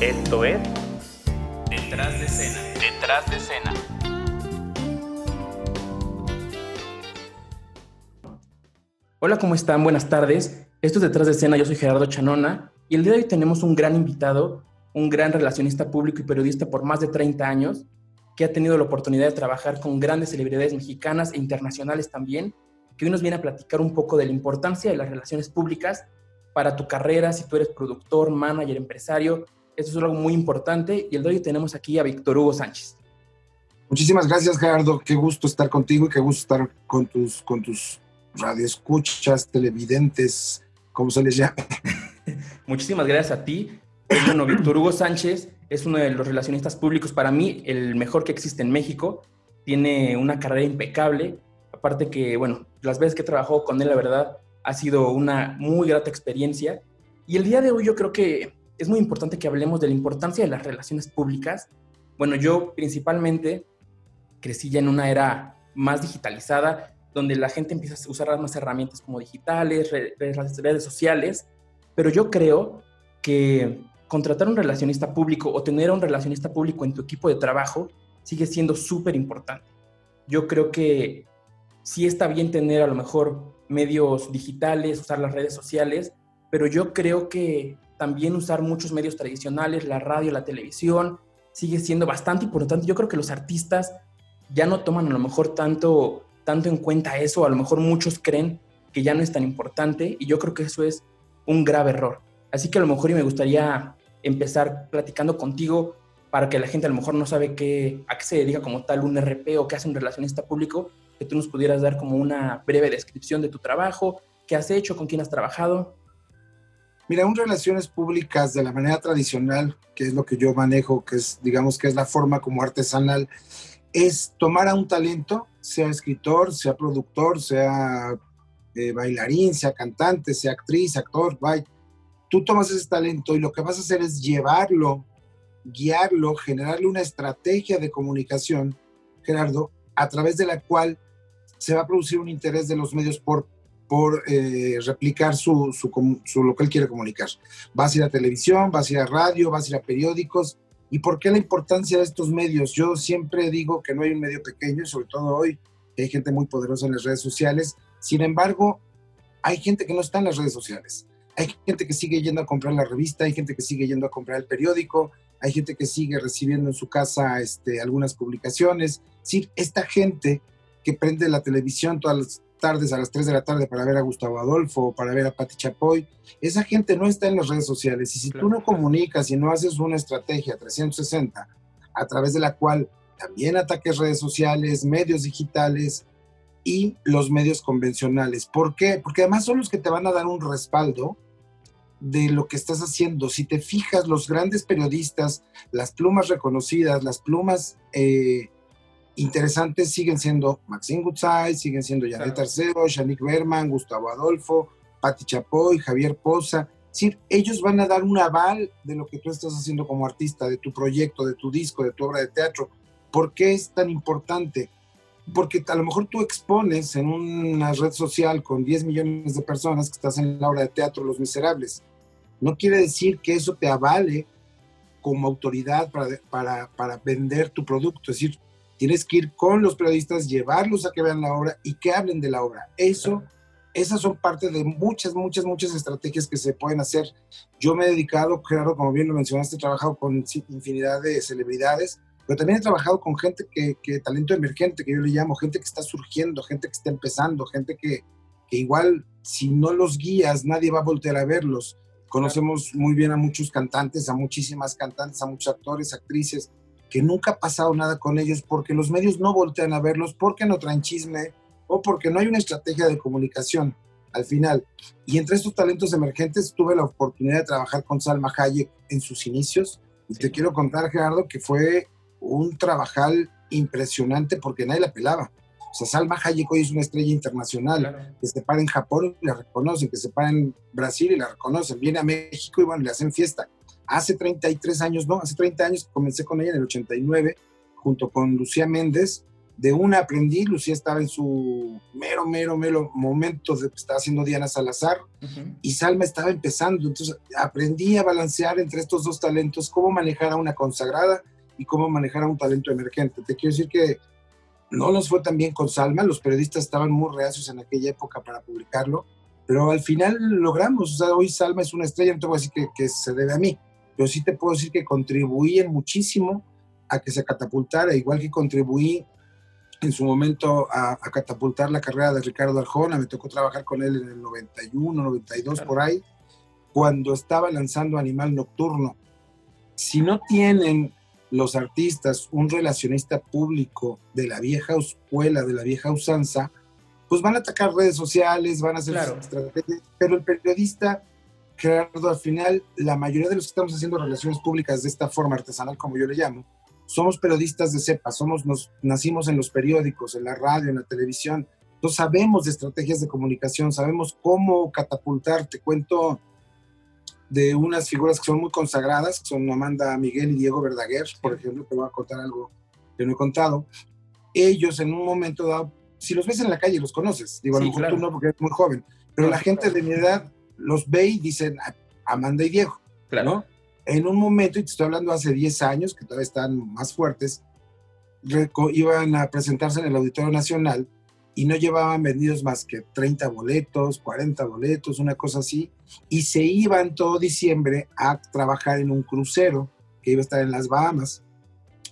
Esto es Detrás de escena. Detrás de escena. Hola, ¿cómo están? Buenas tardes. Esto es Detrás de escena. Yo soy Gerardo Chanona y el día de hoy tenemos un gran invitado, un gran relacionista público y periodista por más de 30 años, que ha tenido la oportunidad de trabajar con grandes celebridades mexicanas e internacionales también, que hoy nos viene a platicar un poco de la importancia de las relaciones públicas para tu carrera, si tú eres productor, manager, empresario. Esto es algo muy importante y el de hoy tenemos aquí a Víctor Hugo Sánchez. Muchísimas gracias, Gerardo. Qué gusto estar contigo y qué gusto estar con tus, con tus radioescuchas, televidentes, como se les llama. Muchísimas gracias a ti. Bueno, Víctor Hugo Sánchez es uno de los relacionistas públicos, para mí, el mejor que existe en México. Tiene una carrera impecable. Aparte que, bueno, las veces que he trabajado con él, la verdad, ha sido una muy grata experiencia. Y el día de hoy yo creo que es muy importante que hablemos de la importancia de las relaciones públicas. Bueno, yo principalmente crecí ya en una era más digitalizada, donde la gente empieza a usar más herramientas como digitales, redes sociales, pero yo creo que contratar un relacionista público o tener a un relacionista público en tu equipo de trabajo sigue siendo súper importante. Yo creo que sí está bien tener a lo mejor medios digitales, usar las redes sociales, pero yo creo que también usar muchos medios tradicionales, la radio, la televisión, sigue siendo bastante importante. Yo creo que los artistas ya no toman a lo mejor tanto, tanto en cuenta eso, a lo mejor muchos creen que ya no es tan importante y yo creo que eso es un grave error. Así que a lo mejor y me gustaría empezar platicando contigo para que la gente a lo mejor no sabe qué, a qué se dedica como tal un RP o qué hace un relacionista público, que tú nos pudieras dar como una breve descripción de tu trabajo, qué has hecho, con quién has trabajado. Mira, un relaciones públicas de la manera tradicional, que es lo que yo manejo, que es, digamos, que es la forma como artesanal, es tomar a un talento, sea escritor, sea productor, sea eh, bailarín, sea cantante, sea actriz, actor, bye. Tú tomas ese talento y lo que vas a hacer es llevarlo, guiarlo, generarle una estrategia de comunicación, Gerardo, a través de la cual se va a producir un interés de los medios por, por eh, replicar su, su, lo que él quiere comunicar. Vas a ir a televisión, vas a ir a radio, vas a ir a periódicos. ¿Y por qué la importancia de estos medios? Yo siempre digo que no hay un medio pequeño, sobre todo hoy, hay gente muy poderosa en las redes sociales. Sin embargo, hay gente que no está en las redes sociales. Hay gente que sigue yendo a comprar la revista, hay gente que sigue yendo a comprar el periódico, hay gente que sigue recibiendo en su casa este, algunas publicaciones. Sí, esta gente que prende la televisión todas las tardes a las 3 de la tarde para ver a Gustavo Adolfo para ver a Pati Chapoy, esa gente no está en las redes sociales. Y si tú no comunicas y no haces una estrategia 360 a través de la cual también ataques redes sociales, medios digitales y los medios convencionales. ¿Por qué? Porque además son los que te van a dar un respaldo de lo que estás haciendo. Si te fijas, los grandes periodistas, las plumas reconocidas, las plumas eh, interesantes siguen siendo Maxine Gutzai, siguen siendo Janet Arceo, Shanik Berman, Gustavo Adolfo, Patti Chapoy, Javier Poza. Es ellos van a dar un aval de lo que tú estás haciendo como artista, de tu proyecto, de tu disco, de tu obra de teatro. ¿Por qué es tan importante? Porque a lo mejor tú expones en una red social con 10 millones de personas que estás en la obra de teatro Los Miserables. No quiere decir que eso te avale como autoridad para, para, para vender tu producto. Es decir, Tienes que ir con los periodistas, llevarlos a que vean la obra y que hablen de la obra. Eso, esas son parte de muchas, muchas, muchas estrategias que se pueden hacer. Yo me he dedicado, Gerardo, como bien lo mencionaste, he trabajado con infinidad de celebridades, pero también he trabajado con gente que, que talento emergente, que yo le llamo, gente que está surgiendo, gente que está empezando, gente que, que igual si no los guías, nadie va a voltear a verlos. Conocemos muy bien a muchos cantantes, a muchísimas cantantes, a muchos actores, actrices, que nunca ha pasado nada con ellos porque los medios no voltean a verlos, porque no traen chisme o porque no hay una estrategia de comunicación al final. Y entre estos talentos emergentes tuve la oportunidad de trabajar con Salma Hayek en sus inicios. Y te quiero contar, Gerardo, que fue un trabajal impresionante porque nadie la pelaba. O sea, Salma Hayek hoy es una estrella internacional, que se para en Japón y la reconocen, que se para en Brasil y la reconocen, viene a México y bueno, le hacen fiesta hace 33 años, no, hace 30 años comencé con ella en el 89, junto con Lucía Méndez, de una aprendí, Lucía estaba en su mero, mero, mero momento, de, estaba haciendo Diana Salazar y Salma estaba empezando, entonces aprendí a balancear entre estos dos talentos, cómo manejar a una consagrada y cómo manejar a un talento emergente. Te quiero decir que no nos fue tan bien con Salma, los periodistas estaban muy reacios en aquella época para publicarlo, pero al final logramos, o sea, hoy Salma es una estrella, no te voy a decir que, que se debe a mí, pero sí te puedo decir que contribuí muchísimo a que se catapultara, igual que contribuí en su momento a, catapultar la carrera de Ricardo Arjona, me tocó trabajar con él en el 91, 92 por ahí, cuando estaba lanzando Animal Nocturno. Si no tienen los artistas un relacionista público de la vieja escuela, de la vieja usanza, pues van a atacar redes sociales, van a hacer estrategias, pero el periodista, Gerardo, al final, la mayoría de los que estamos haciendo relaciones públicas de esta forma artesanal, como yo le llamo, somos periodistas de cepa, somos, nos, nacimos en los periódicos, en la radio, en la televisión, entonces sabemos de estrategias de comunicación, sabemos cómo catapultar, te cuento de unas figuras que son muy consagradas, que son Amanda Miguel y Diego Verdaguer, por ejemplo, te voy a contar algo que no he contado. Ellos en un momento dado, si los ves en la calle, los conoces, digo, a lo mejor tú no porque eres muy joven, pero la gente de mi edad los ve y dicen Amanda y Diego, claro. en un momento, y te estoy hablando hace 10 años, que todavía están más fuertes, iban a presentarse en el Auditorio Nacional y no llevaban vendidos más que 30 boletos, 40 boletos, una cosa así, y se iban todo diciembre a trabajar en un crucero que iba a estar en las Bahamas.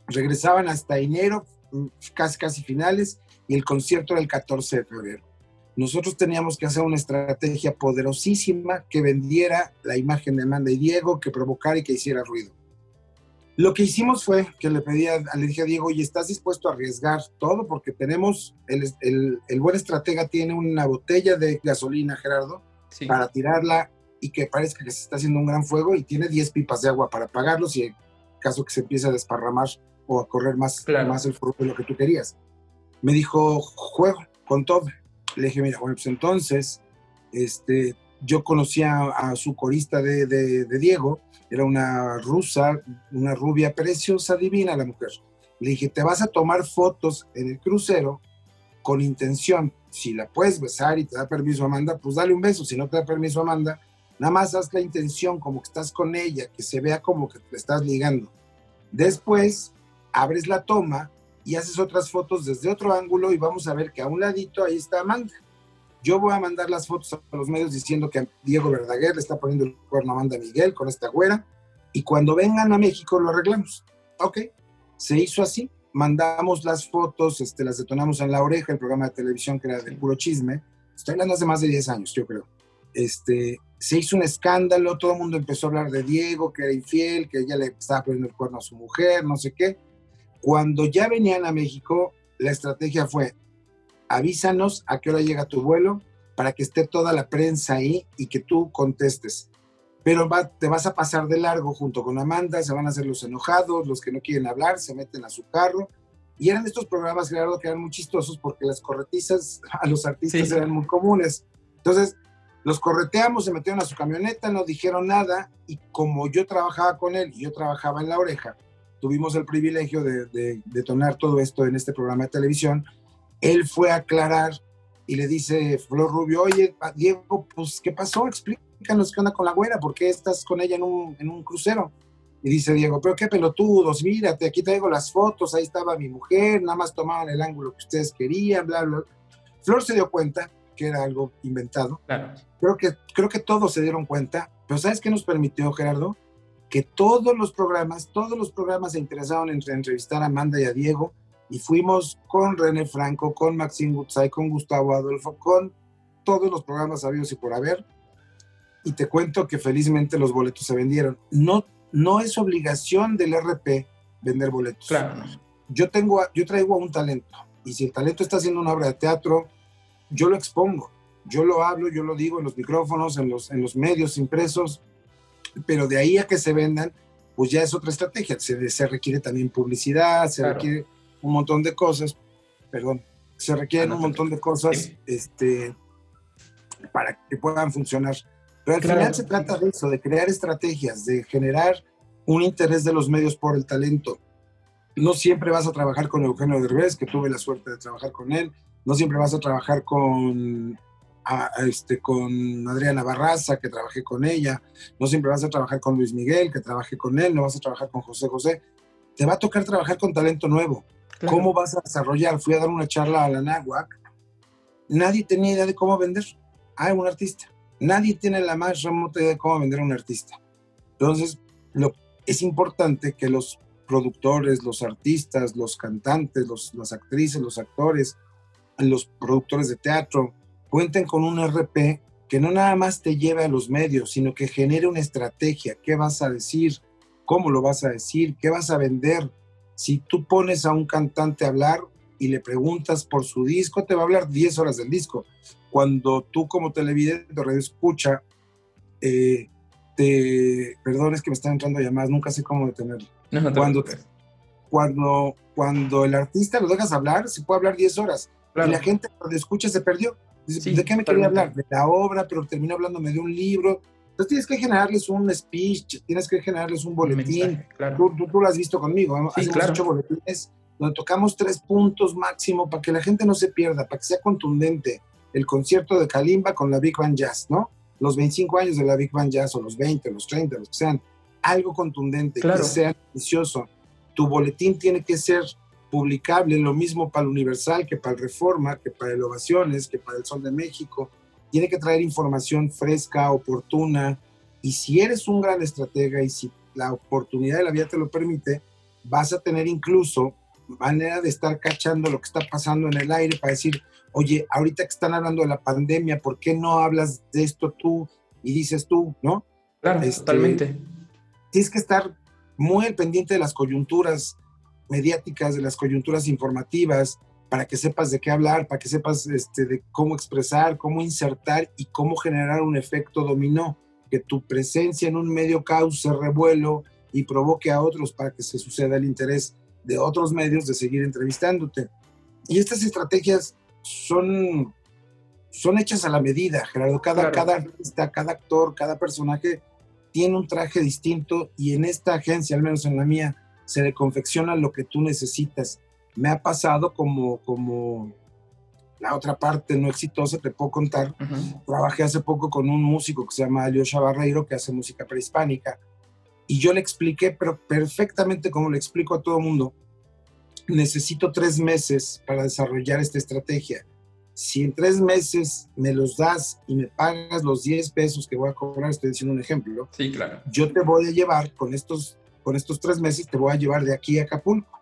Regresaban hasta enero, mm, casi casi finales, y el concierto era el 14 de febrero nosotros teníamos que hacer una estrategia poderosísima que vendiera la imagen de Amanda y Diego, que provocara y que hiciera ruido. Lo que hicimos fue que le pedí a, le dije a Diego, ¿y estás dispuesto a arriesgar todo? Porque tenemos, el, el, buen estratega tiene una botella de gasolina, Gerardo, para tirarla y que parezca que se está haciendo un gran fuego y tiene 10 pipas de agua para apagarlo si en caso que se empiece a desparramar o a correr más, más el fuego de lo que tú querías. Me dijo, juego con todo. Le dije, mira, bueno, pues entonces, este, yo conocía a, su corista de, de, Diego, era una rusa, una rubia preciosa, divina la mujer. Le dije, te vas a tomar fotos en el crucero con intención. Si la puedes besar y te da permiso Amanda, pues dale un beso. Si no te da permiso Amanda, nada más haz la intención como que estás con ella, que se vea como que te estás ligando. Después, abres la toma y haces otras fotos desde otro ángulo y vamos a ver que a un ladito ahí está Amanda. Yo voy a mandar las fotos a los medios diciendo que Diego Verdaguer le está poniendo el cuerno a Amanda Miguel con esta güera y cuando vengan a México lo arreglamos. Ok, se hizo así. Mandamos las fotos, este, las detonamos en la oreja, el programa de televisión que era de puro chisme. Estoy hablando hace más de 10 años, yo creo. Este, se hizo un escándalo, todo el mundo empezó a hablar de Diego, que era infiel, que ella le estaba poniendo el cuerno a su mujer, no sé qué cuando ya venían a México, la estrategia fue, avísanos a qué hora llega tu vuelo para que esté toda la prensa ahí y que tú contestes. Pero te vas a pasar de largo junto con Amanda, se van a hacer los enojados, los que no quieren hablar, se meten a su carro. Y eran estos programas, Gerardo, que eran muy chistosos porque las corretizas a los artistas eran muy comunes. Entonces, los correteamos, se metieron a su camioneta, no dijeron nada y como yo trabajaba con él y yo trabajaba en la oreja, tuvimos el privilegio de, detonar todo esto en este programa de televisión, él fue a aclarar y le dice Flor Rubio, oye, Diego, pues, ¿qué pasó? Explícanos qué onda con la güera, ¿por qué estás con ella en un, en un crucero? Y dice Diego, pero qué pelotudos, mírate, aquí traigo las fotos, ahí estaba mi mujer, nada más tomaban el ángulo que ustedes querían, bla, bla. Flor se dio cuenta que era algo inventado. Claro. Creo que, creo que todos se dieron cuenta, pero ¿sabes qué nos permitió, Gerardo? Que todos los programas, todos los programas se interesaron en entrevistar a Amanda y a Diego, y fuimos con René Franco, con Maxine Gutzai, con Gustavo Adolfo, con todos los programas habidos y por haber, y te cuento que felizmente los boletos se vendieron. No, no es obligación del RP vender boletos. Claro. Yo, tengo, yo traigo a un talento, y si el talento está haciendo una obra de teatro, yo lo expongo, yo lo hablo, yo lo digo en los micrófonos, en los, en los medios impresos, pero de ahí a que se vendan, pues ya es otra estrategia. Se, se requiere también publicidad, se requiere un montón de cosas, perdón, se requieren un montón de cosas este, para que puedan funcionar. Pero al final se trata de eso, de crear estrategias, de generar un interés de los medios por el talento. no siempre vas a trabajar con Eugenio Derbez, que tuve la suerte de trabajar con él, no siempre vas a trabajar con, este, con Adriana Barraza, que trabajé con ella, no siempre vas a trabajar con Luis Miguel, que trabajé con él, no vas a trabajar con José José, te va a tocar trabajar con talento nuevo. ¿Cómo vas a desarrollar? Fui a dar una charla a la NAWAC, nadie tenía idea de cómo vender a un artista, nadie tiene la más remota idea de cómo vender a un artista. Entonces, lo, es importante que los productores, los artistas, los cantantes, los, las actrices, los actores, los productores de teatro, cuenten con un RP que no nada más te lleve a los medios, sino que genere una estrategia. ¿Qué vas a decir? ¿Cómo lo vas a decir? ¿Qué vas a vender? Si tú pones a un cantante a hablar y le preguntas por su disco, te va a hablar 10 horas del disco. Cuando tú como televidente o radio escucha, eh, te, perdón, es que me están entrando llamadas, nunca sé cómo detenerlo cuando, cuando, cuando el artista lo dejas hablar, se puede hablar 10 horas. Y la gente cuando escucha se perdió. ¿De qué me quería hablar? De la obra, pero terminó hablándome de un libro. Entonces tienes que generarles un speech, tienes que generarles un boletín. tú, tú, lo has visto conmigo. Sí, Hacemos ocho boletines donde tocamos tres puntos máximo para que la gente no se pierda, para que sea contundente. El concierto de Kalimba con la Big Band Jazz, ¿no? Los 25 años de la Big Band Jazz, o los 20, los 30, los que sean algo contundente, que sea noticioso. Tu boletín tiene que ser publicable, lo mismo para el Universal que para el Reforma, que para el Ovaciones, que para el Sol de México. Tiene que traer información fresca, oportuna. Y si eres un gran estratega y si la oportunidad de la vida te lo permite, vas a tener incluso manera de estar cachando lo que está pasando en el aire para decir, oye, ahorita que están hablando de la pandemia, ¿por qué no hablas de esto tú y dices tú, no? Claro, este, totalmente tienes que estar muy al pendiente de las coyunturas mediáticas, de las coyunturas informativas, para que sepas de qué hablar, para que sepas este, de cómo expresar, cómo insertar y cómo generar un efecto dominó, que tu presencia en un medio cause revuelo y provoque a otros para que se suceda el interés de otros medios de seguir entrevistándote. Y estas estrategias son, son hechas a la medida, Gerardo. Cada, cada artista, cada actor, cada personaje tiene un traje distinto y en esta agencia, al menos en la mía, se le confecciona lo que tú necesitas. Me ha pasado como, como la otra parte no exitosa, te puedo contar. Trabajé hace poco con un músico que se llama Alyosha Barreiro, que hace música prehispánica, y yo le expliqué, pero perfectamente como le explico a todo mundo, necesito tres meses para desarrollar esta estrategia si en tres meses me los das y me pagas los 10 pesos que voy a cobrar, estoy diciendo un ejemplo. Sí, claro. Yo te voy a llevar con estos, con estos tres meses, te voy a llevar de aquí a Acapulco.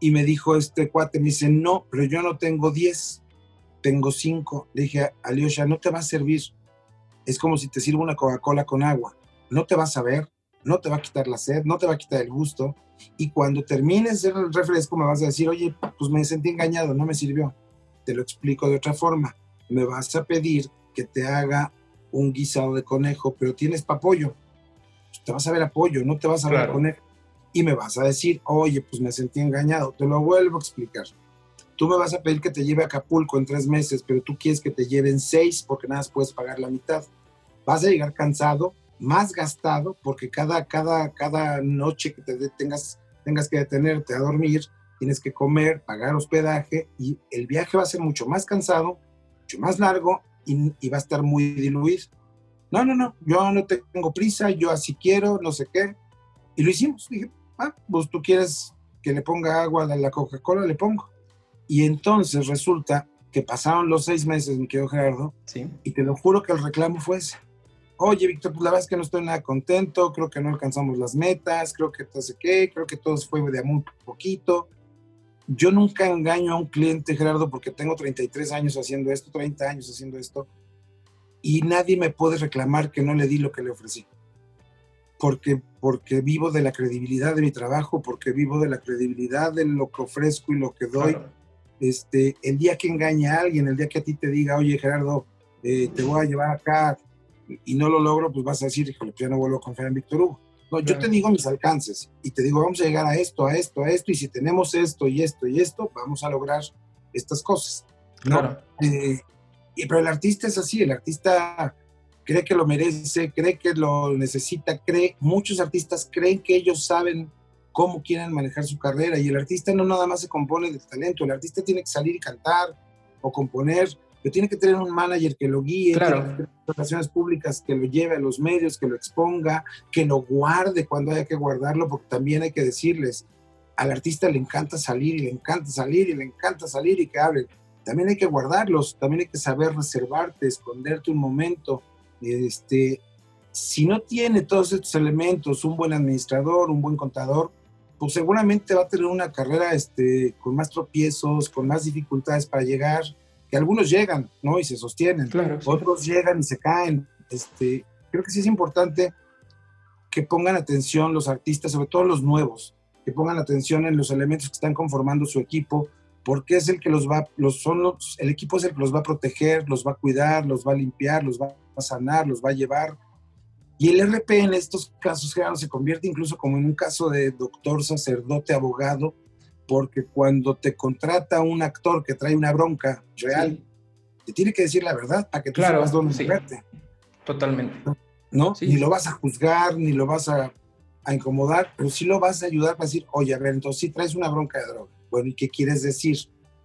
Y me dijo este cuate, me dice, no, pero yo no tengo 10, tengo 5. Le dije, Aliosha, no te va a servir. Es como si te sirvo una Coca-Cola con agua. No te vas a ver, no te va a quitar la sed, no te va a quitar el gusto. Y cuando termines el refresco me vas a decir, oye, pues me sentí engañado, no me sirvió te lo explico de otra forma. Me vas a pedir que te haga un guisado de conejo, pero tienes papollo. Te vas a ver apoyo, no te vas a ver conejo. Y me vas a decir, oye, pues me sentí engañado. Te lo vuelvo a explicar. Tú me vas a pedir que te lleve a Acapulco en tres meses, pero tú quieres que te lleven seis porque nada más puedes pagar la mitad. Vas a llegar cansado, más gastado, porque cada, cada, cada noche que te tengas, tengas que detenerte a dormir, tienes que comer, pagar hospedaje y el viaje va a ser mucho más cansado, mucho más largo y, va a estar muy diluido. No, no, no, yo no tengo prisa, yo así quiero, no sé qué. Y lo hicimos. Dije, ah, pues tú quieres que le ponga agua a la Coca-Cola, le pongo. Y entonces resulta que pasaron los seis meses, mi querido Gerardo, sí. y te lo juro que el reclamo fue ese. Oye, Víctor, pues la verdad es que no estoy nada contento, creo que no alcanzamos las metas, creo que no sé qué, creo que todo fue de muy poquito, yo nunca engaño a un cliente, Gerardo, porque tengo 33 años haciendo esto, 30 años haciendo esto, y nadie me puede reclamar que no le di lo que le ofrecí. Porque, porque vivo de la credibilidad de mi trabajo, porque vivo de la credibilidad de lo que ofrezco y lo que doy. Este, el día que engaña a alguien, el día que a ti te diga, oye Gerardo, eh, te voy a llevar acá y no lo logro, pues vas a decir, híjole, pues ya no vuelvo a confiar en Víctor Hugo yo te digo mis alcances y te digo, vamos a llegar a esto, a esto, a esto, y si tenemos esto y esto y esto, vamos a lograr estas cosas. ¿no? Eh, y, pero el artista es así, el artista cree que lo merece, cree que lo necesita, cree, muchos artistas creen que ellos saben cómo quieren manejar su carrera. Y el artista no nada más se compone de talento, el artista tiene que salir y cantar o componer, pero tiene que tener un manager que lo guíe, claro. relaciones públicas que lo lleve a los medios, que lo exponga, que lo guarde cuando haya que guardarlo, porque también hay que decirles, al artista le encanta salir y le encanta salir y le encanta salir y que hablen. También hay que guardarlos, también hay que saber reservarte, esconderte un momento. Este, si no tiene todos estos elementos, un buen administrador, un buen contador, pues seguramente va a tener una carrera este, con más tropiezos, con más dificultades para llegar, que algunos llegan, ¿no? Y se sostienen, claro, otros llegan y se caen. Este, creo que sí es importante que pongan atención los artistas, sobre todo los nuevos, que pongan atención en los elementos que están conformando su equipo, porque es el que los va, los son los, el equipo es el que los va a proteger, los va a cuidar, los va a limpiar, los va a sanar, los va a llevar. Y el RP en estos casos claro, se convierte incluso como en un caso de doctor, sacerdote, abogado, porque cuando te contrata un actor que trae una bronca real, te tiene que decir la verdad para que tú claro, sepas dónde sí. Totalmente. ¿No? Sí. Ni lo vas a juzgar, ni lo vas a, a incomodar, pero sí lo vas a ayudar para decir, oye, a ver, entonces sí traes una bronca de droga bueno, ¿y qué quieres decir?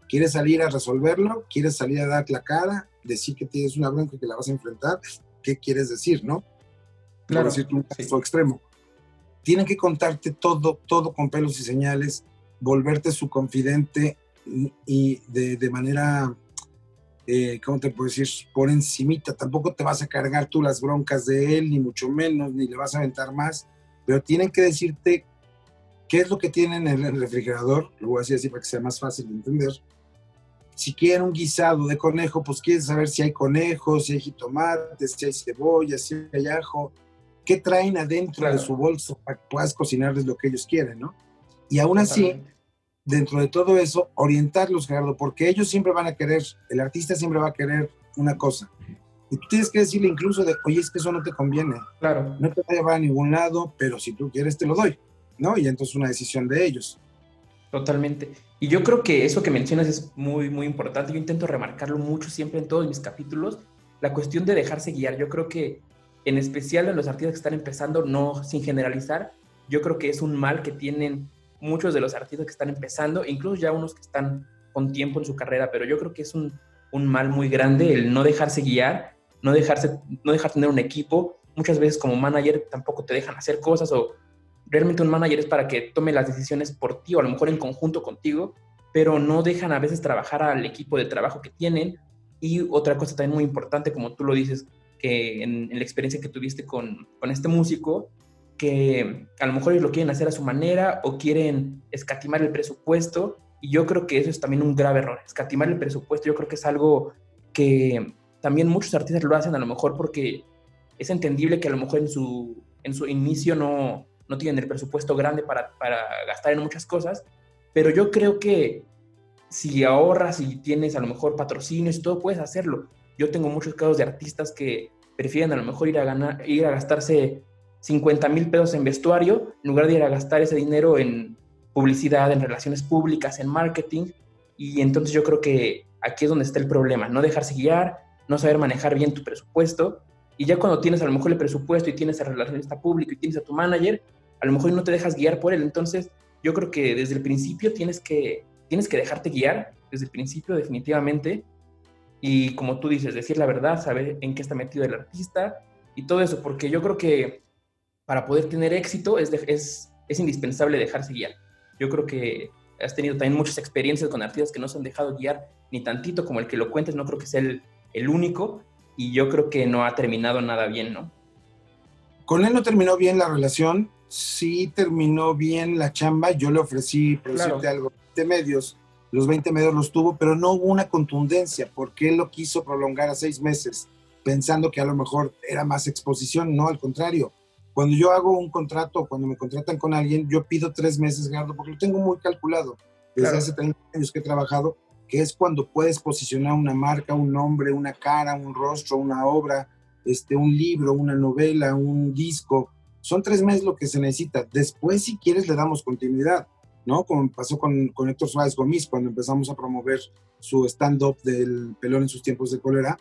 ¿Quieres salir a resolverlo? ¿Quieres salir a dar la cara? ¿Decir que tienes una bronca y que la vas a enfrentar? ¿Qué quieres decir, no? Claro. Por decirte un caso sí. extremo. Tienen que contarte todo, todo con pelos y señales, volverte su confidente y de, de manera, eh, ¿cómo te puedo decir? Por encimita. Tampoco te vas a cargar tú las broncas de él, ni mucho menos, ni le vas a aventar más, pero tienen que decirte ¿Qué es lo que tienen en el refrigerador? Lo voy a decir así para que sea más fácil de entender. Si quieren un guisado de conejo, pues quieren saber si hay conejos, si hay jitomates, si hay cebolla, si hay ajo. ¿Qué traen adentro claro. de su bolso para que puedas cocinarles lo que ellos quieren, no? Y aún así, dentro de todo eso, orientarlos, Gerardo, porque ellos siempre van a querer, el artista siempre va a querer una cosa. Y tú tienes que decirle incluso de, oye, es que eso no te conviene. Claro. No te va a llevar a ningún lado, pero si tú quieres, te lo doy. ¿No? Y entonces una decisión de ellos. Totalmente. Y yo creo que eso que mencionas es muy, muy importante. Yo intento remarcarlo mucho siempre en todos mis capítulos, la cuestión de dejarse guiar. Yo creo que, en especial en los artistas que están empezando, no sin generalizar, yo creo que es un mal que tienen muchos de los artistas que están empezando, incluso ya unos que están con tiempo en su carrera, pero yo creo que es un, un mal muy grande el no dejarse guiar, no dejarse, no dejar tener un equipo. Muchas veces como manager tampoco te dejan hacer cosas o realmente un manager es para que tome las decisiones por ti o a lo mejor en conjunto contigo, pero no dejan a veces trabajar al equipo de trabajo que tienen. Y otra cosa también muy importante, como tú lo dices, que en, en la experiencia que tuviste con, con, este músico, que a lo mejor ellos lo quieren hacer a su manera o quieren escatimar el presupuesto. Y yo creo que eso es también un grave error. Escatimar el presupuesto yo creo que es algo que también muchos artistas lo hacen a lo mejor porque es entendible que a lo mejor en su, en su inicio no, no tienen el presupuesto grande para, para gastar en muchas cosas, pero yo creo que si ahorras y tienes a lo mejor patrocinios y todo, puedes hacerlo. Yo tengo muchos casos de artistas que prefieren a lo mejor ir a, ganar, ir a gastarse 50 mil pesos en vestuario en lugar de ir a gastar ese dinero en publicidad, en relaciones públicas, en marketing. Y entonces yo creo que aquí es donde está el problema, no dejarse guiar, no saber manejar bien tu presupuesto. Y ya cuando tienes a lo mejor el presupuesto y tienes a relacionista público y tienes a tu manager, a lo mejor no te dejas guiar por él. Entonces, yo creo que desde el principio tienes que, tienes que dejarte guiar, desde el principio definitivamente, y como tú dices, decir la verdad, saber en qué está metido el artista y todo eso, porque yo creo que para poder tener éxito es, de, es, es indispensable dejarse guiar. Yo creo que has tenido también muchas experiencias con artistas que no se han dejado guiar ni tantito como el que lo cuentes, no creo que sea el, el único, y yo creo que no ha terminado nada bien, ¿no? Con él no terminó bien la relación, sí terminó bien la chamba. Yo le ofrecí producirte claro. algo, 20 medios. Los 20 medios los tuvo, pero no hubo una contundencia porque él lo quiso prolongar a seis meses, pensando que a lo mejor era más exposición. No, al contrario. Cuando yo hago un contrato, cuando me contratan con alguien, yo pido tres meses, Gerardo, porque lo tengo muy calculado. Desde claro. hace 30 años que he trabajado, que es cuando puedes posicionar una marca, un nombre, una cara, un rostro, una obra, este, un libro, una novela, un disco son tres meses lo que se necesita. Después, si quieres, le damos continuidad, ¿no? Como pasó con, con Héctor Suárez Gómez cuando empezamos a promover su stand-up del pelón en sus tiempos de cólera.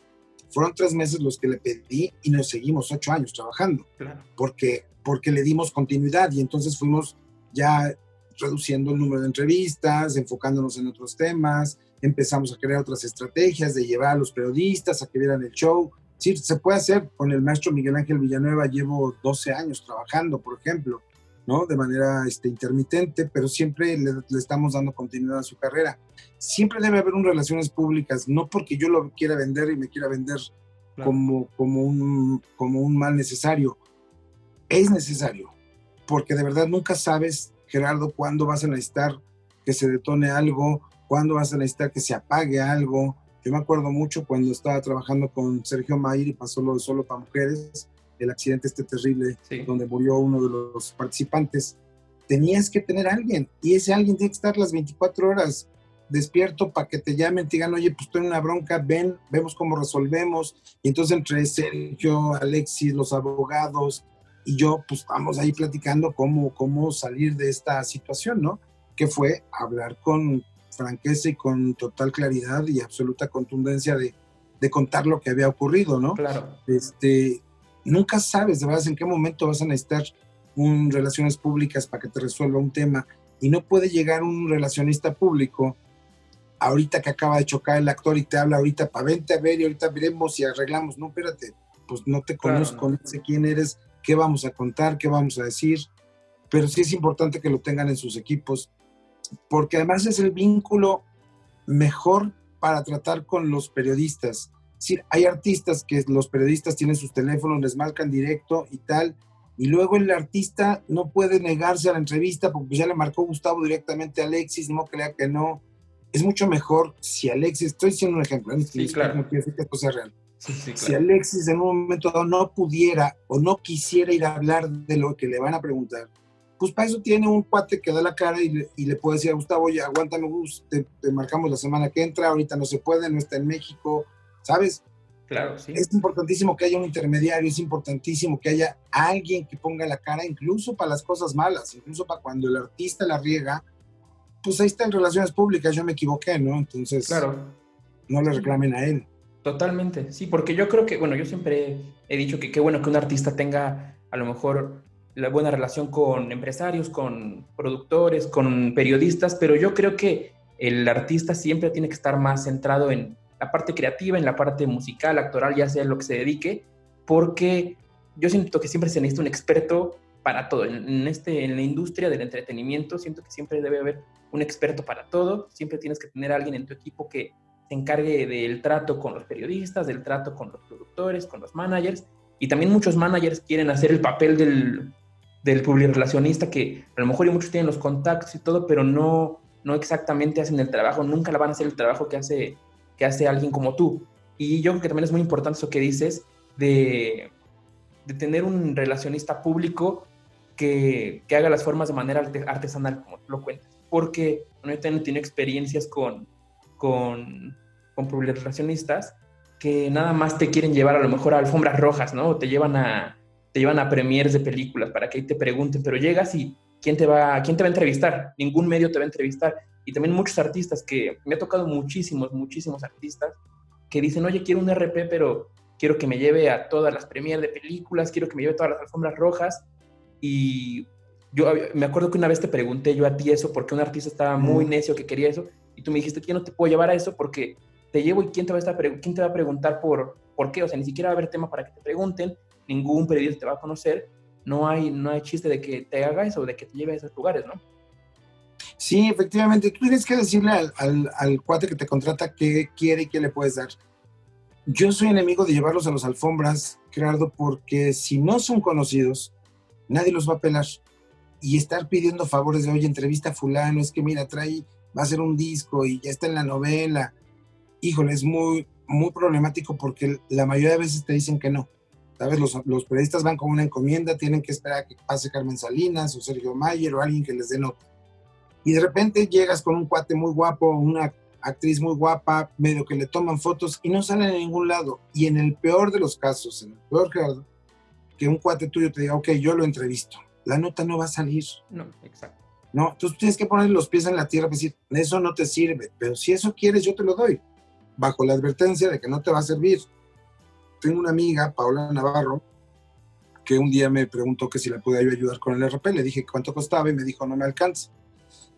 Fueron tres meses los que le pedí y nos seguimos ocho años trabajando. Claro. Porque, porque le dimos continuidad y entonces fuimos ya reduciendo el número de entrevistas, enfocándonos en otros temas, empezamos a crear otras estrategias de llevar a los periodistas a que vieran el show. Sí, se puede hacer. Con el maestro Miguel Ángel Villanueva llevo 12 años trabajando, por ejemplo, ¿no? De manera este, intermitente, pero siempre le, le, estamos dando continuidad a su carrera. Siempre debe haber un relaciones públicas, no porque yo lo quiera vender y me quiera vender claro. como, como, un, como un mal necesario. Es necesario, porque de verdad nunca sabes, Gerardo, cuándo vas a necesitar que se detone algo, cuándo vas a necesitar que se apague algo. Yo me acuerdo mucho cuando estaba trabajando con Sergio Mayer y pasó lo de Solo para Mujeres, el accidente este terrible sí. donde murió uno de los participantes. Tenías que tener a alguien y ese alguien tiene que estar las 24 horas despierto para que te llamen, te digan, oye, pues estoy en una bronca, ven, vemos cómo resolvemos. Y entonces entre Sergio, Alexis, los abogados y yo, pues estamos ahí platicando cómo, cómo salir de esta situación, ¿no? Que fue hablar con franqueza y con total claridad y absoluta contundencia de, de contar lo que había ocurrido, ¿no? Claro. Este, nunca sabes de verdad en qué momento vas a necesitar un relaciones públicas para que te resuelva un tema y no puede llegar un relacionista público ahorita que acaba de chocar el actor y te habla ahorita para vente a ver y ahorita veremos si arreglamos. No, espérate, pues no te conozco, claro, no sé quién eres, qué vamos a contar, qué vamos a decir, pero sí es importante que lo tengan en sus equipos, porque además es el vínculo mejor para tratar con los periodistas. Sí, hay artistas que los periodistas tienen sus teléfonos, les marcan directo y tal, y luego el artista no puede negarse a la entrevista porque ya le marcó Gustavo directamente a Alexis, no crea que no. Es mucho mejor si Alexis, estoy diciendo un ejemplo, ¿eh? sí, claro. no que esto sea real. Sí, sí, claro. Si Alexis en un momento dado no pudiera o no quisiera ir a hablar de lo que le van a preguntar, pues para eso tiene un cuate que da la cara y le, y le puede decir a Gustavo, oye, aguántame, Gus, te, te, marcamos la semana que entra, ahorita no se puede, no está en México, ¿sabes? Claro, sí. Es importantísimo que haya un intermediario, es importantísimo que haya alguien que ponga la cara, incluso para las cosas malas, incluso para cuando el artista la riega, pues ahí está en relaciones públicas, yo me equivoqué, ¿no? Entonces, claro. no le reclamen a él. Totalmente, sí, porque yo creo que, bueno, yo siempre he dicho que qué bueno que un artista tenga a lo mejor la buena relación con empresarios, con productores, con periodistas, pero yo creo que el artista siempre tiene que estar más centrado en la parte creativa, en la parte musical, actoral, ya sea lo que se dedique, porque yo siento que siempre se necesita un experto para todo. En, este, en la industria del entretenimiento, siento que siempre debe haber un experto para todo, siempre tienes que tener a alguien en tu equipo que se encargue del trato con los periodistas, del trato con los productores, con los managers, y también muchos managers quieren hacer el papel del, del relacionista que a lo mejor y muchos tienen los contactos y todo, pero no, no exactamente hacen el trabajo, nunca la van a hacer el trabajo que hace que hace alguien como tú. Y yo creo que también es muy importante eso que dices de, de tener un relacionista público que, que, haga las formas de manera artesanal, como tú lo cuentas. Porque bueno, yo también tengo experiencias con, con, con relacionistas que nada más te quieren llevar a lo mejor a alfombras rojas, ¿no? Te llevan a, te llevan a premiers de películas para que ahí te pregunten, pero llegas y ¿quién te, va, ¿quién te va a entrevistar? Ningún medio te va a entrevistar y también muchos artistas que me ha tocado muchísimos, muchísimos artistas que dicen, oye, quiero un RP, pero quiero que me lleve a todas las premiers de películas, quiero que me lleve a todas las alfombras rojas. Y yo me acuerdo que una vez te pregunté yo a ti eso, porque un artista estaba muy necio que quería eso, y tú me dijiste que yo no te puedo llevar a eso porque te llevo y quién te va a, estar, quién te va a preguntar por, por qué, o sea, ni siquiera va a haber tema para que te pregunten, ningún periodista te va a conocer, no hay, no hay chiste de que te haga eso, de que te lleve a esos lugares, ¿no? Sí, efectivamente. Tú tienes que decirle al, al, al, cuate que te contrata qué quiere y qué le puedes dar. Yo soy enemigo de llevarlos a las alfombras, Gerardo, porque si no son conocidos, nadie los va a pelar. Y estar pidiendo favores de, oye, entrevista a fulano, es que mira, trae, va a hacer un disco y ya está en la novela. Híjole, es muy, muy problemático porque la mayoría de veces te dicen que no. ¿Sabes? Los, los periodistas van con una encomienda, tienen que esperar a que pase Carmen Salinas o Sergio Mayer o alguien que les dé nota y de repente llegas con un cuate muy guapo, una actriz muy guapa, medio que le toman fotos y no salen a ningún lado. Y en el peor de los casos, en el peor que un cuate tuyo te diga, ok, yo lo entrevisto, la nota no va a salir. No, exacto. No, entonces tienes que poner los pies en la tierra y decir, eso no te sirve, pero si eso quieres, yo te lo doy, bajo la advertencia de que no te va a servir. Tengo una amiga, Paola Navarro, que un día me preguntó que si le podía ayudar con el RP. Le dije cuánto costaba y me dijo, no me alcanza.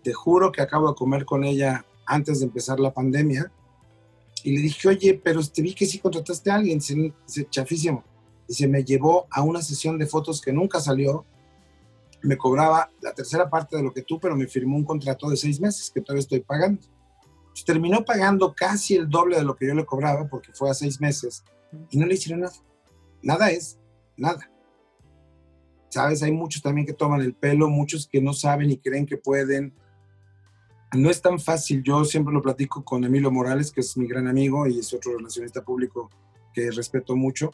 Te juro que acabo de comer con ella antes de empezar la pandemia. Y le dije, oye, pero te vi que sí contrataste a alguien. Dice, chafísimo. Y se me llevó a una sesión de fotos que nunca salió. Me cobraba la tercera parte de lo que tú, pero me firmó un contrato de seis meses que todavía estoy pagando. Terminó pagando casi el doble de lo que yo le cobraba porque fue a seis meses y no le hicieron nada. Nada es nada. ¿Sabes? Hay muchos también que toman el pelo, muchos que no saben y creen que pueden. No es tan fácil. Yo siempre lo platico con Emilio Morales, que es mi gran amigo y es otro relacionista público que respeto mucho,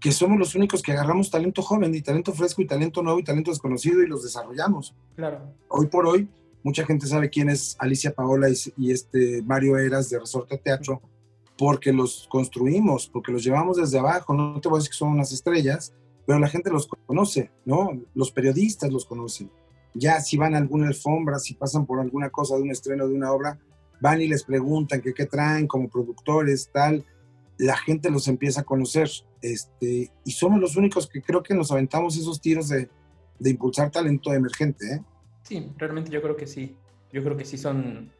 que somos los únicos que agarramos talento joven y talento fresco y talento nuevo y talento desconocido y los desarrollamos. Claro. Hoy por hoy, mucha gente sabe quién es Alicia Paola y, y este Mario Eras de Resorte Teatro, porque los construimos, porque los llevamos desde abajo. No te voy a decir que son unas estrellas, pero la gente los conoce, ¿no? Los periodistas los conocen. Ya si van a alguna alfombra, si pasan por alguna cosa de un estreno de una obra, van y les preguntan que qué traen como productores, tal. La gente los empieza a conocer. Este, y somos los únicos que creo que nos aventamos esos tiros de, de impulsar talento emergente. ¿eh? Sí, realmente yo creo que sí. Yo creo que sí son,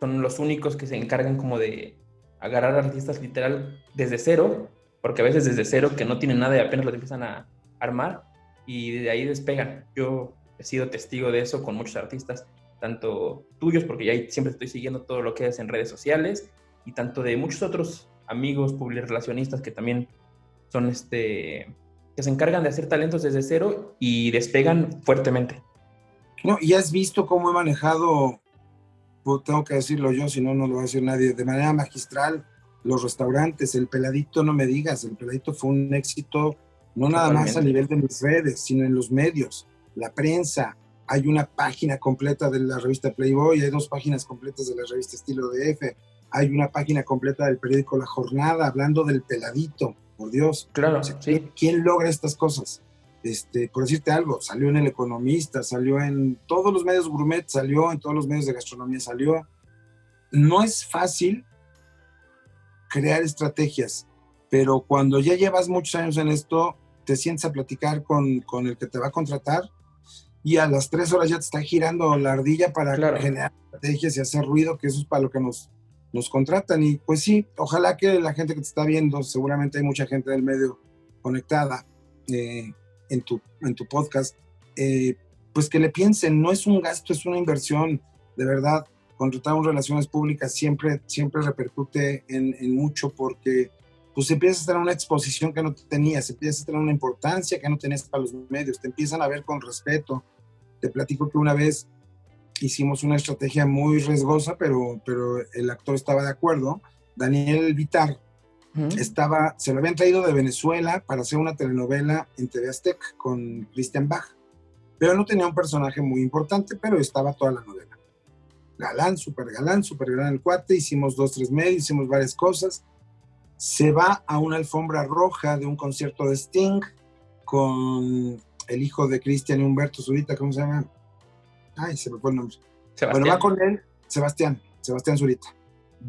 son los únicos que se encargan como de, agarrar artistas literal desde cero, porque a veces desde cero que no tienen nada y apenas los empiezan a armar y de ahí despegan. Yo he sido testigo de eso con muchos artistas, tanto tuyos, porque ya siempre estoy siguiendo todo lo que es en redes sociales, y tanto de muchos otros amigos, relacionistas que también son este que se encargan de hacer talentos desde cero y despegan fuertemente. No, y has visto cómo he manejado tengo que decirlo yo, si no, no lo va a decir nadie, de manera magistral, los restaurantes, el peladito, no me digas, el peladito fue un éxito, no nada más a nivel de mis redes, sino en los medios, la prensa. Hay una página completa de la revista Playboy, hay dos páginas completas de la revista Estilo de F, hay una página completa del periódico La Jornada hablando del peladito, por Dios. Claro, sí. ¿Quién logra estas cosas? Este, por decirte algo, salió en El Economista, salió en todos los medios gourmet, salió en todos los medios de gastronomía, salió. No es fácil crear estrategias, pero cuando ya llevas muchos años en esto, te sientes a platicar con, con el que te va a contratar y a las tres horas ya te está girando la ardilla para generar estrategias y hacer ruido, que eso es para lo que nos, nos contratan. Y pues sí, ojalá que la gente que te está viendo, seguramente hay mucha gente del medio conectada, eh, en tu, en tu podcast, eh, pues que le piensen, no es un gasto, es una inversión, de verdad. Contratar un relaciones públicas siempre, siempre repercute en, en mucho porque pues empiezas a tener una exposición que no tenías, empiezas a tener una importancia que no tenías para los medios, te empiezan a ver con respeto. Te platico que una vez hicimos una estrategia muy riesgosa, pero, pero el actor estaba de acuerdo. Daniel Vitar, estaba, se lo habían traído de Venezuela para hacer una telenovela en TV Azteca con Christian Bach. Pero no tenía un personaje muy importante, pero estaba toda la novela. Galán, súper galán, súper galán el cuate. Hicimos dos, tres medios, hicimos varias cosas. Se va a una alfombra roja de un concierto de Sting con el hijo de Cristian y Humberto Zurita, ¿cómo se llama? Ay, se me fue el nombre. Bueno, va con él, Sebastián, Sebastián Zurita.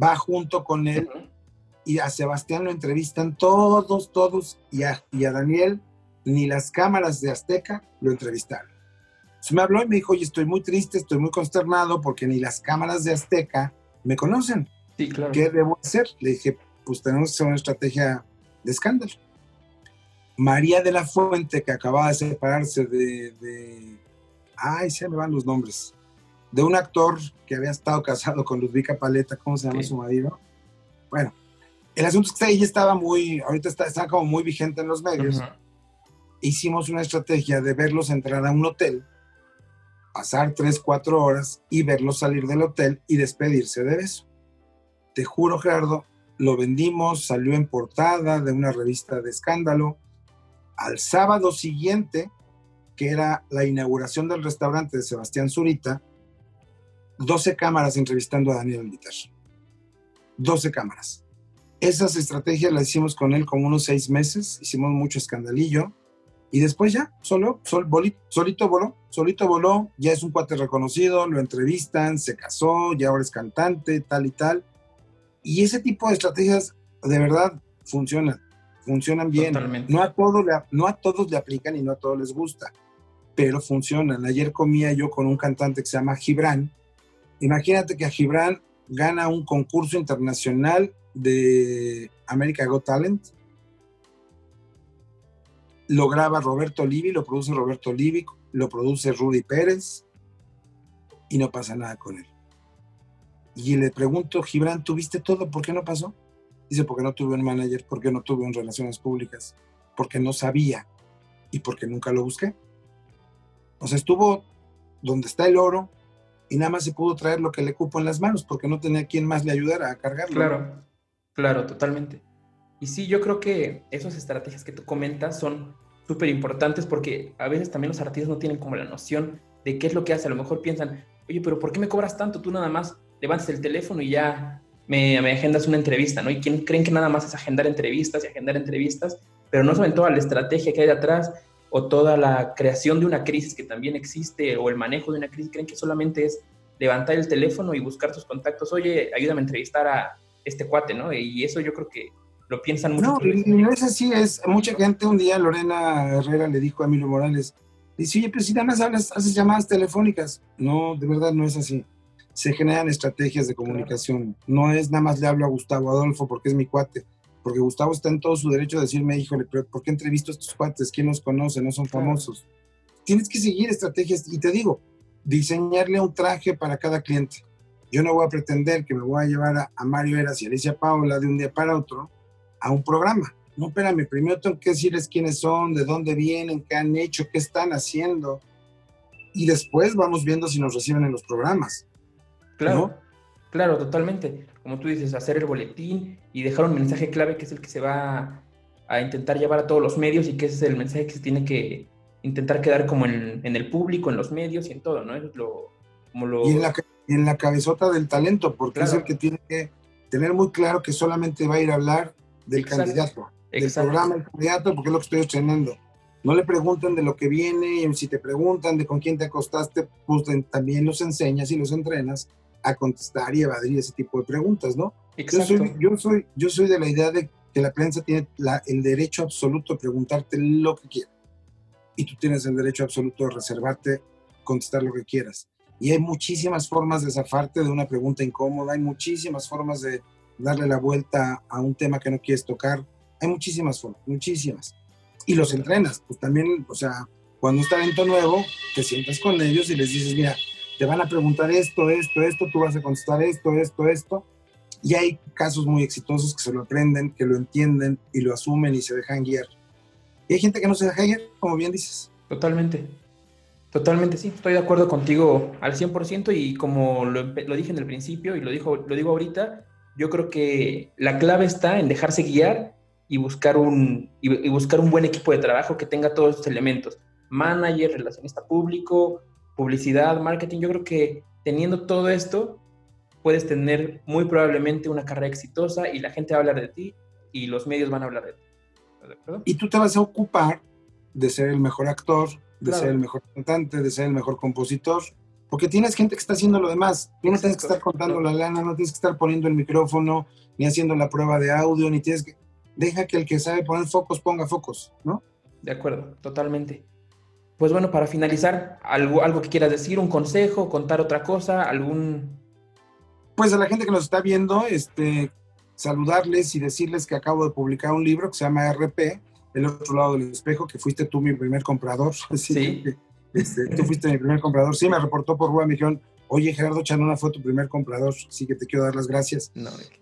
Va junto con él y a Sebastián lo entrevistan todos, todos, y a, y a Daniel ni las cámaras de Azteca lo entrevistaron. Se me habló y me dijo, oye, estoy muy triste, estoy muy consternado porque ni las cámaras de Azteca me conocen. Sí, claro. ¿Qué debo hacer? Le dije, pues tenemos que hacer una estrategia de escándalo. María de la Fuente, que acababa de separarse de, de ay, se me van los nombres, de un actor que había estado casado con Ludvika Paleta, ¿cómo se llama su marido? Bueno, el asunto es que ella estaba muy, ahorita está, está como muy vigente en los medios. Hicimos una estrategia de verlos entrar a un hotel, pasar tres, cuatro horas y verlos salir del hotel y despedirse de eso. Te juro, Gerardo, lo vendimos, salió en portada de una revista de escándalo. Al sábado siguiente, que era la inauguración del restaurante de Sebastián Zurita, 12 cámaras entrevistando a Daniel Vitar. 12 cámaras. Esas estrategias las hicimos con él como unos seis meses, hicimos mucho escandalillo y después ya, solo, solito voló, solito voló, ya es un cuate reconocido, lo entrevistan, se casó, ya ahora es cantante, tal y tal. Y ese tipo de estrategias de verdad funcionan, funcionan bien. No a, todos le, no a todos le aplican y no a todos les gusta, pero funcionan. Ayer comía yo con un cantante que se llama Gibran. Imagínate que a Gibran gana un concurso internacional de America Got Talent. Lo graba Roberto Livi, lo produce Roberto Livi, lo produce Rudy Pérez y no pasa nada con él. Y le pregunto, Gibran, ¿tuviste todo? ¿Por qué no pasó? Dice, porque no tuve un manager, porque no tuve un relaciones públicas, porque no sabía y porque nunca lo busqué. O sea, estuvo donde está el oro y nada más se pudo traer lo que le cupo en las manos porque no tenía quien más le ayudara a cargarlo. Claro, claro, totalmente. Y sí, yo creo que esas estrategias que tú comentas son súper importantes porque a veces también los artistas no tienen como la noción de qué es lo que hace. A lo mejor piensan, oye, pero ¿por qué me cobras tanto? Tú nada más levantas el teléfono y ya me, agendas una entrevista, ¿no? Y quién creen que nada más es agendar entrevistas y agendar entrevistas, pero no saben toda la estrategia que hay detrás o toda la creación de una crisis que también existe o el manejo de una crisis, creen que solamente es levantar el teléfono y buscar tus contactos, oye, ayúdame a entrevistar a este cuate, ¿no? Y eso yo creo que lo piensan mucho. No, no es así, es mucha gente, un día Lorena Herrera le dijo a Emilio Morales, dice, oye, pero si nada más hablas, haces llamadas telefónicas. No, de verdad no es así se generan estrategias de comunicación. No es nada más le hablo a Gustavo Adolfo porque es mi cuate, porque Gustavo está en todo su derecho a decirme, híjole, pero ¿por qué entrevisto a estos cuates? ¿Quién los conoce? No son famosos. Tienes que seguir estrategias y te digo, diseñarle un traje para cada cliente. Yo no voy a pretender que me voy a llevar a, Mario Eras y Alicia Paula de un día para otro a un programa. No, espérame, primero tengo que decirles quiénes son, de dónde vienen, qué han hecho, qué están haciendo. Y después vamos viendo si nos reciben en los programas. Claro, claro, totalmente. Como tú dices, hacer el boletín y dejar un mensaje clave que es el que se va a intentar llevar a todos los medios y que ese es el mensaje que se tiene que intentar quedar como en, el público, en los medios y en todo, ¿no? es lo, como lo... Y en la, en la cabezota del talento, porque es el que tiene que tener muy claro que solamente va a ir a hablar del candidato, del programa del candidato, porque es lo que estoy obteniendo. No le preguntan de lo que viene, y si te preguntan de con quién te acostaste, pues también los enseñas y los entrenas a contestar y evadir ese tipo de preguntas, ¿no? Yo soy, yo soy, yo soy de la idea de que la prensa tiene el derecho absoluto de preguntarte lo que quiera. Y tú tienes el derecho absoluto de reservarte, contestar lo que quieras. Y hay muchísimas formas de zafarte de una pregunta incómoda, hay muchísimas formas de darle la vuelta a un tema que no quieres tocar. Hay muchísimas formas, muchísimas. Y los entrenas, pues también, o sea, cuando un talento nuevo, te sientas con ellos y les dices, mira, te van a preguntar esto, esto, esto, tú vas a contestar esto, esto, esto. Y hay casos muy exitosos que se lo aprenden, que lo entienden y lo asumen y se dejan guiar. Y hay gente que no se deja guiar, como bien dices. Totalmente. Totalmente, sí. Estoy de acuerdo contigo al 100% y como lo, dije en el principio y lo, dijo, lo digo ahorita, yo creo que la clave está en dejarse guiar y buscar un, y buscar un buen equipo de trabajo que tenga todos estos elementos. Manager, relacionista público, publicidad, marketing, yo creo que teniendo todo esto, puedes tener muy probablemente una carrera exitosa y la gente va a hablar de ti y los medios van a hablar de ti. Y tú te vas a ocupar de ser el mejor actor, de ser el mejor cantante, de ser el mejor compositor, porque tienes gente que está haciendo lo demás. Tú no tienes que estar contando la lana, no tienes que estar poniendo el micrófono, ni haciendo la prueba de audio, ni tienes que... Deja que el que sabe poner focos ponga focos, ¿no? De acuerdo, totalmente. Pues bueno, para finalizar, algo, algo que quieras decir, un consejo, contar otra cosa, algún... Pues a la gente que nos está viendo, este, saludarles y decirles que acabo de publicar un libro que se llama RP, El otro lado del espejo, que fuiste tú mi primer comprador. Sí. Este, tú fuiste mi primer comprador. Sí, me reportó por Rua, me dijeron, Oye, Gerardo Chanona fue tu primer comprador, sí que te quiero dar las gracias.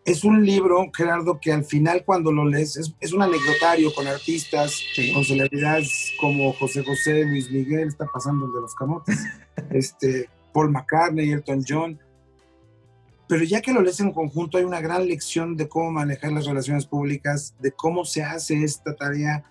es un libro, Gerardo, que al final cuando lo lees es, un anecdotario con artistas, con celebridades como José José, Luis Miguel, está pasando el de los camotes, este, Paul McCartney, Elton John. Pero ya que lo lees en conjunto, hay una gran lección de cómo manejar las relaciones públicas, de cómo se hace esta tarea.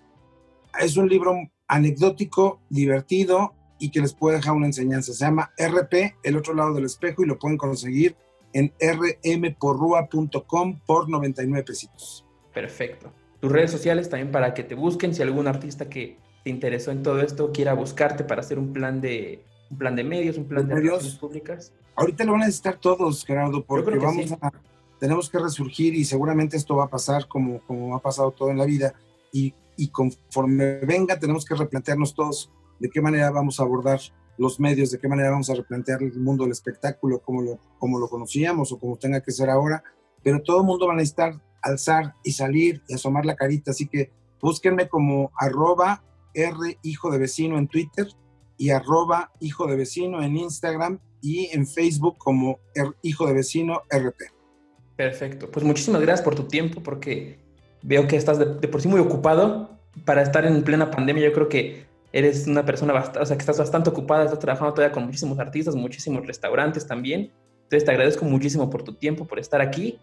Es un libro anecdótico, divertido, y que les puede dejar una enseñanza. Se llama RP, el otro lado del espejo, y lo pueden conseguir en rmporrua.com por 99 pesitos. Perfecto. Tus redes sociales también para que te busquen si algún artista que te interesó en todo esto quiera buscarte para hacer un plan de un plan de medios, un plan de, relaciones públicas. Ahorita lo van a necesitar todos, Gerardo, porque vamos a tenemos que resurgir y seguramente esto va a pasar como como ha pasado todo en la vida. Y, y conforme venga tenemos que replantearnos todos de qué manera vamos a abordar los medios, de qué manera vamos a replantear el mundo del espectáculo como lo, como lo conocíamos o como tenga que ser ahora, pero todo el mundo va a necesitar alzar y salir y asomar la carita, así que búsquenme como arroba R hijo de vecino en Twitter y arroba hijo de vecino en Instagram y en Facebook como hijo de vecino RP. Perfecto, pues muchísimas gracias por tu tiempo porque veo que estás de por sí muy ocupado para estar en plena pandemia. Yo creo que eres una persona bastante, o sea, que estás bastante ocupada, estás trabajando todavía con muchísimos artistas, muchísimos restaurantes también. Entonces te agradezco muchísimo por tu tiempo, por estar aquí.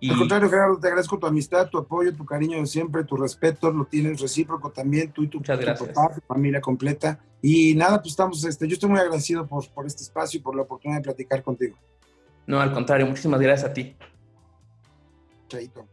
Y... Al contrario, Gerardo, te agradezco tu amistad, tu apoyo, tu cariño de siempre, tu respeto, lo tienes recíproco también, tú y tu, tu papá, tu familia completa. Y nada, pues estamos, este, yo estoy muy agradecido por, por este espacio y por la oportunidad de platicar contigo. No, al contrario, muchísimas gracias a ti. Chaito.